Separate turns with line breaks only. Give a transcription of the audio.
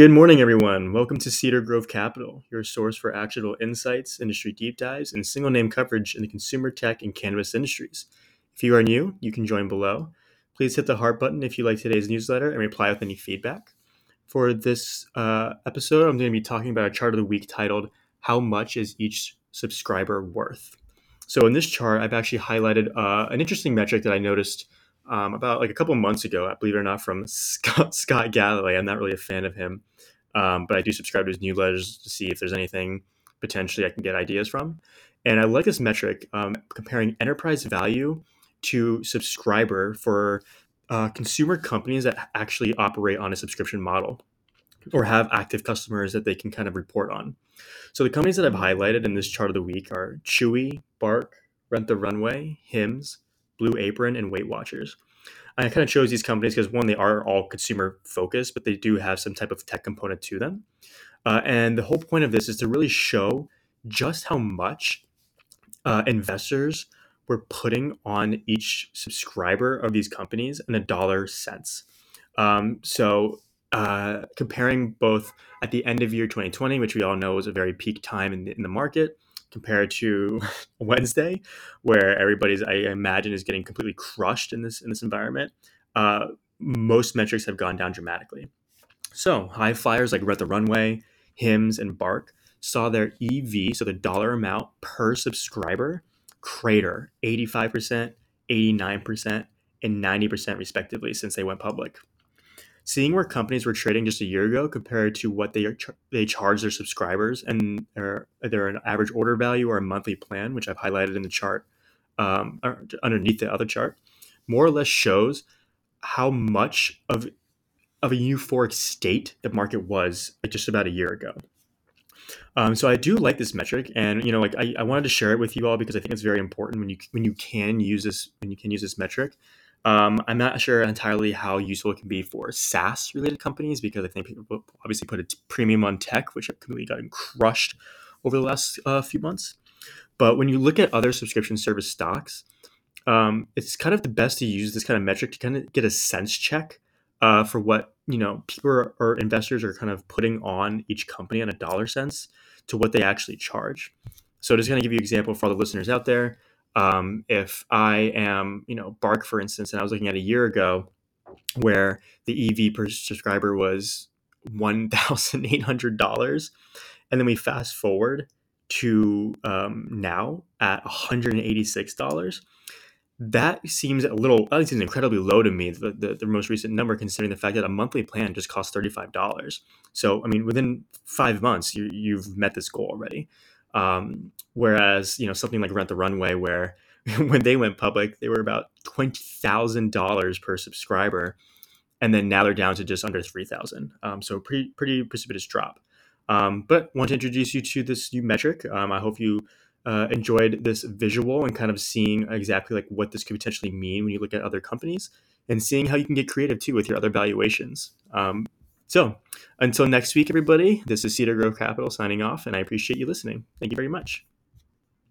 Good morning, everyone. Welcome to Cedar Grove Capital, your source for actionable insights, industry deep dives, and single name coverage in the consumer tech and cannabis industries. If you are new, you can join below. Please hit the heart button if you like today's newsletter and reply with any feedback. For this uh, episode, I'm going to be talking about a chart of the week titled How Much is Each Subscriber Worth? So, in this chart, I've actually highlighted uh, an interesting metric that I noticed um, about like a couple months ago, believe it or not, from Scott, Scott Galloway. I'm not really a fan of him, um, but I do subscribe to his newsletters to see if there's anything potentially I can get ideas from. And I like this metric um, comparing enterprise value to subscriber for uh, consumer companies that actually operate on a subscription model or have active customers that they can kind of report on. So the companies that I've highlighted in this chart of the week are Chewy, Bark, Rent the Runway, Hims, Blue Apron, and Weight Watchers. I kind of chose these companies because one, they are all consumer focused, but they do have some type of tech component to them. Uh, and the whole point of this is to really show just how much uh, investors were putting on each subscriber of these companies in a dollar cents. Um, so uh, comparing both at the end of year 2020, which we all know was a very peak time in the, in the market, compared to Wednesday, where everybody's I imagine is getting completely crushed in this in this environment. Uh, most metrics have gone down dramatically. So high flyers like Rent the Runway, Hims, and Bark saw their EV, so the dollar amount per subscriber, crater 85%, 89%, and 90% respectively since they went public seeing where companies were trading just a year ago compared to what they they charge their subscribers and their either an average order value or a monthly plan, which I've highlighted in the chart um, underneath the other chart, more or less shows how much of of a euphoric state the market was just about a year ago. Um, so I do like this metric, and you know, like I, I wanted to share it with you all because I think it's very important when you when you can use this when you can use this metric um, I'm not sure entirely how useful it can be for SaaS related companies because I think people obviously put a premium on tech, which have completely gotten crushed over the last uh, few months. But when you look at other subscription service stocks, um, it's kind of the best to use this kind of metric to kind of get a sense check uh, for what you know people or investors are kind of putting on each company on a dollar sense to what they actually charge. So just going to give you an example for all the listeners out there um, if I am, you know, Bark, for instance, and I was looking at a year ago where the EV per subscriber was $1,800. And then we fast forward to um, now at $186. That seems a little, that seems incredibly low to me, the, the, the, most recent number, considering the fact that a monthly plan just costs $35. So, I mean, within five months, you, you've met this goal already. Um, whereas, you know, something like Rent the Runway, where when they went public, they were about twenty thousand dollars per subscriber, and then now they're down to just under three thousand. Um, so pretty pretty precipitous drop. Um, but want to introduce you to this new metric. Um, I hope you uh, enjoyed this visual and kind of seeing exactly like what this could potentially mean when you look at other companies and seeing how you can get creative too with your other valuations. Um, so until next week, everybody, this is Cedar Grove Capital signing off, and I appreciate you listening. Thank you very much.